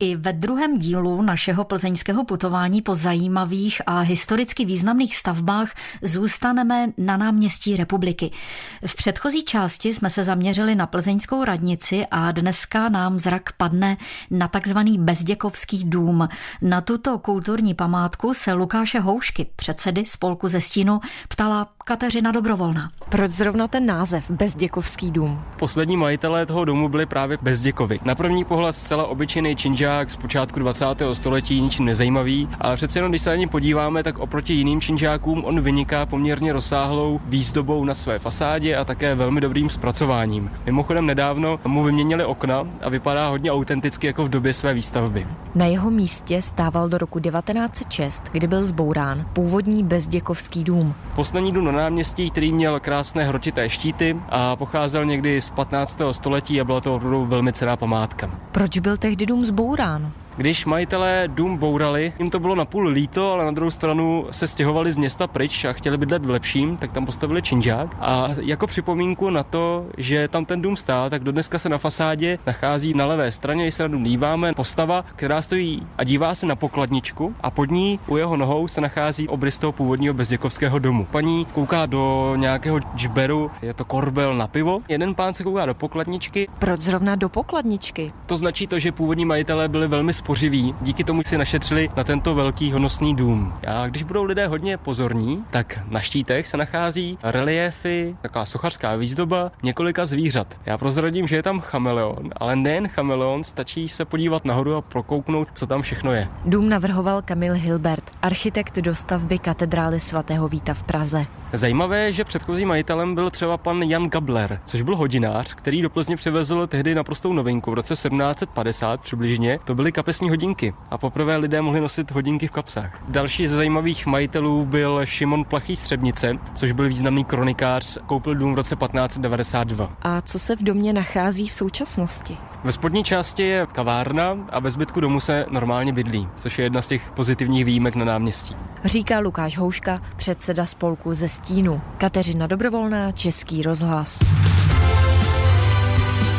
I ve druhém dílu našeho plzeňského putování po zajímavých a historicky významných stavbách zůstaneme na náměstí republiky. V předchozí části jsme se zaměřili na plzeňskou radnici a dneska nám zrak padne na takzvaný Bezděkovský dům. Na tuto kulturní památku se Lukáše Houšky, předsedy spolku ze Stínu, ptala Kateřina Dobrovolná. Proč zrovna ten název Bezděkovský dům? Poslední majitelé toho domu byli právě Bezděkovi. Na první pohled zcela obyčejný činžák z počátku 20. století, ničím nezajímavý, ale přece jenom, když se na ně podíváme, tak oproti jiným činžákům on vyniká poměrně rozsáhlou výzdobou na své fasádě a také velmi dobrým zpracováním. Mimochodem nedávno mu vyměnili okna a vypadá hodně autenticky jako v době své výstavby. Na jeho místě stával do roku 1906, kdy byl zbourán původní Bezděkovský dům. Poslední dům na náměstí, který měl krásné hrotité štíty a pocházel někdy z 15. století a byla to opravdu velmi cená památka. Proč byl tehdy dům zbourán? Když majitelé dům bourali, jim to bylo napůl líto, ale na druhou stranu se stěhovali z města pryč a chtěli bydlet v lepším, tak tam postavili činžák. A jako připomínku na to, že tam ten dům stál, tak dodneska se na fasádě nachází na levé straně, když se na dům díváme, postava, která stojí a dívá se na pokladničku a pod ní u jeho nohou se nachází obrys toho původního bezděkovského domu. Paní kouká do nějakého džberu, je to korbel na pivo. Jeden pán se kouká do pokladničky. Proč zrovna do pokladničky? To značí to, že původní majitelé byli velmi spořiví, díky tomu si našetřili na tento velký honosný dům. A když budou lidé hodně pozorní, tak na štítech se nachází reliefy, taková sochařská výzdoba několika zvířat. Já prozradím, že je tam chameleon, ale nejen chameleon, stačí se podívat nahoru a prokouknout, co tam všechno je. Dům navrhoval Kamil Hilbert, architekt dostavby katedrály svatého Víta v Praze. Zajímavé je, že předchozím majitelem byl třeba pan Jan Gabler, což byl hodinář, který do Plzně přivezl tehdy naprostou novinku v roce 1750 přibližně. To byly kapesní hodinky a poprvé lidé mohli nosit hodinky v kapsách. Další ze zajímavých majitelů byl Šimon Plachý Střebnice, což byl významný kronikář, koupil dům v roce 1592. A co se v domě nachází v současnosti? Ve spodní části je kavárna a ve zbytku domu se normálně bydlí, což je jedna z těch pozitivních výjimek na náměstí. Říká Lukáš Houška, předseda spolku ze Stínu. Kateřina Dobrovolná, Český rozhlas.